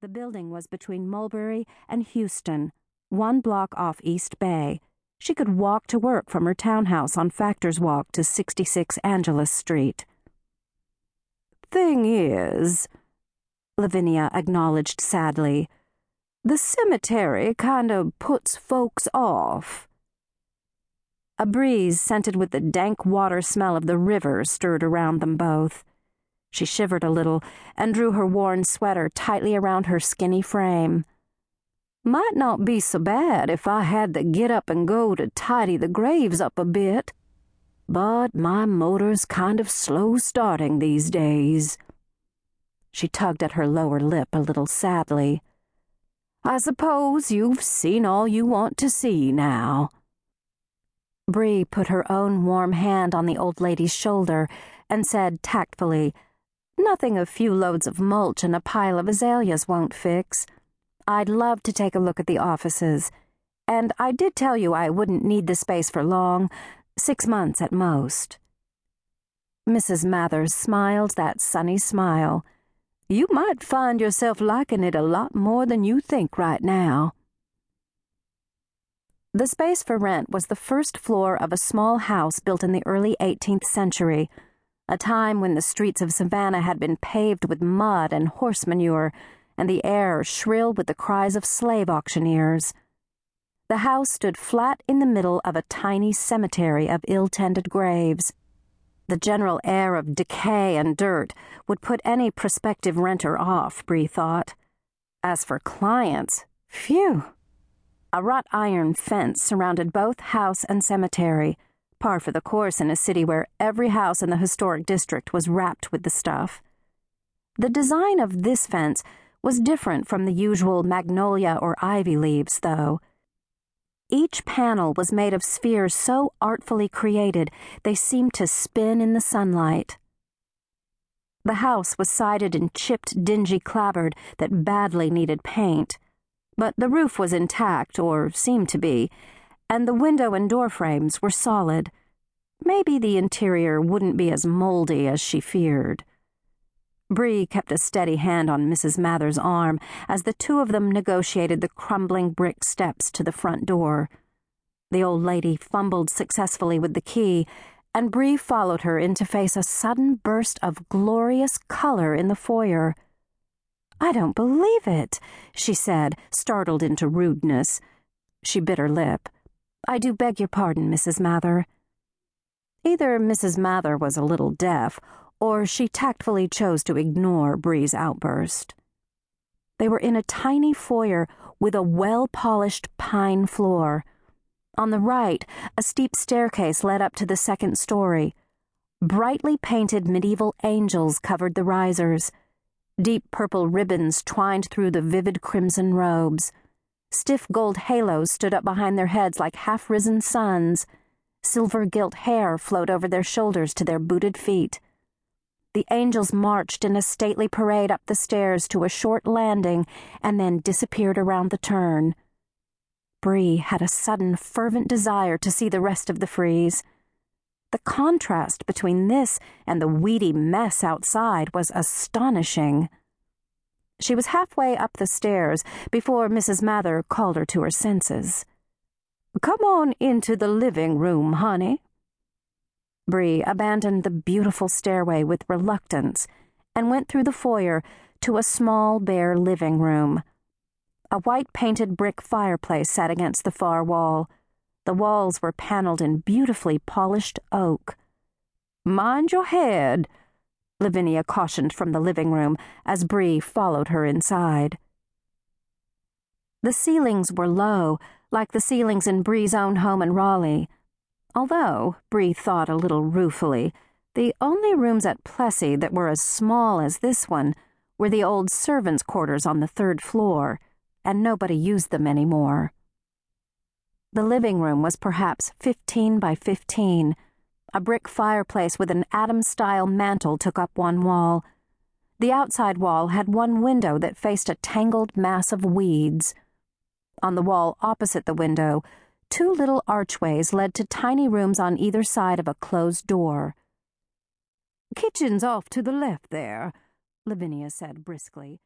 The building was between Mulberry and Houston, one block off East Bay. She could walk to work from her townhouse on Factors Walk to 66 Angelus Street. Thing is, Lavinia acknowledged sadly, the cemetery kind of puts folks off. A breeze scented with the dank water smell of the river stirred around them both. She shivered a little and drew her worn sweater tightly around her skinny frame. Might not be so bad if I had to get up and go to tidy the graves up a bit. But my motor's kind of slow starting these days. She tugged at her lower lip a little sadly. I suppose you've seen all you want to see now. Bree put her own warm hand on the old lady's shoulder and said tactfully, Nothing a few loads of mulch and a pile of azaleas won't fix. I'd love to take a look at the offices. And I did tell you I wouldn't need the space for long, six months at most. Mrs. Mathers smiled that sunny smile. You might find yourself liking it a lot more than you think right now. The space for rent was the first floor of a small house built in the early 18th century a time when the streets of Savannah had been paved with mud and horse manure, and the air shrill with the cries of slave auctioneers. The house stood flat in the middle of a tiny cemetery of ill tended graves. The general air of decay and dirt would put any prospective renter off, Bree thought. As for clients, phew! A wrought iron fence surrounded both house and cemetery par for the course in a city where every house in the historic district was wrapped with the stuff. The design of this fence was different from the usual magnolia or ivy leaves, though. Each panel was made of spheres so artfully created they seemed to spin in the sunlight. The house was sided in chipped, dingy clapboard that badly needed paint, but the roof was intact, or seemed to be, and the window and door frames were solid. Maybe the interior wouldn't be as moldy as she feared. Bree kept a steady hand on Mrs. Mather's arm as the two of them negotiated the crumbling brick steps to the front door. The old lady fumbled successfully with the key, and Bree followed her in to face a sudden burst of glorious color in the foyer. I don't believe it, she said, startled into rudeness. She bit her lip. I do beg your pardon, Mrs. Mather. Either Mrs. Mather was a little deaf, or she tactfully chose to ignore Bree's outburst. They were in a tiny foyer with a well polished pine floor. On the right, a steep staircase led up to the second story. Brightly painted medieval angels covered the risers. Deep purple ribbons twined through the vivid crimson robes. Stiff gold halos stood up behind their heads like half risen suns. Silver gilt hair flowed over their shoulders to their booted feet. The angels marched in a stately parade up the stairs to a short landing and then disappeared around the turn. Bree had a sudden, fervent desire to see the rest of the frieze. The contrast between this and the weedy mess outside was astonishing. She was halfway up the stairs before Mrs. Mather called her to her senses. Come on into the living room, honey. Bree abandoned the beautiful stairway with reluctance and went through the foyer to a small, bare living room. A white painted brick fireplace sat against the far wall. The walls were paneled in beautifully polished oak. Mind your head, Lavinia cautioned from the living room as Bree followed her inside. The ceilings were low, like the ceilings in Bree's own home in Raleigh. Although, Bree thought a little ruefully, the only rooms at Plessy that were as small as this one were the old servants' quarters on the third floor, and nobody used them anymore. The living room was perhaps fifteen by fifteen a brick fireplace with an Adam style mantel took up one wall. The outside wall had one window that faced a tangled mass of weeds. On the wall opposite the window, two little archways led to tiny rooms on either side of a closed door. Kitchen's off to the left there, Lavinia said briskly.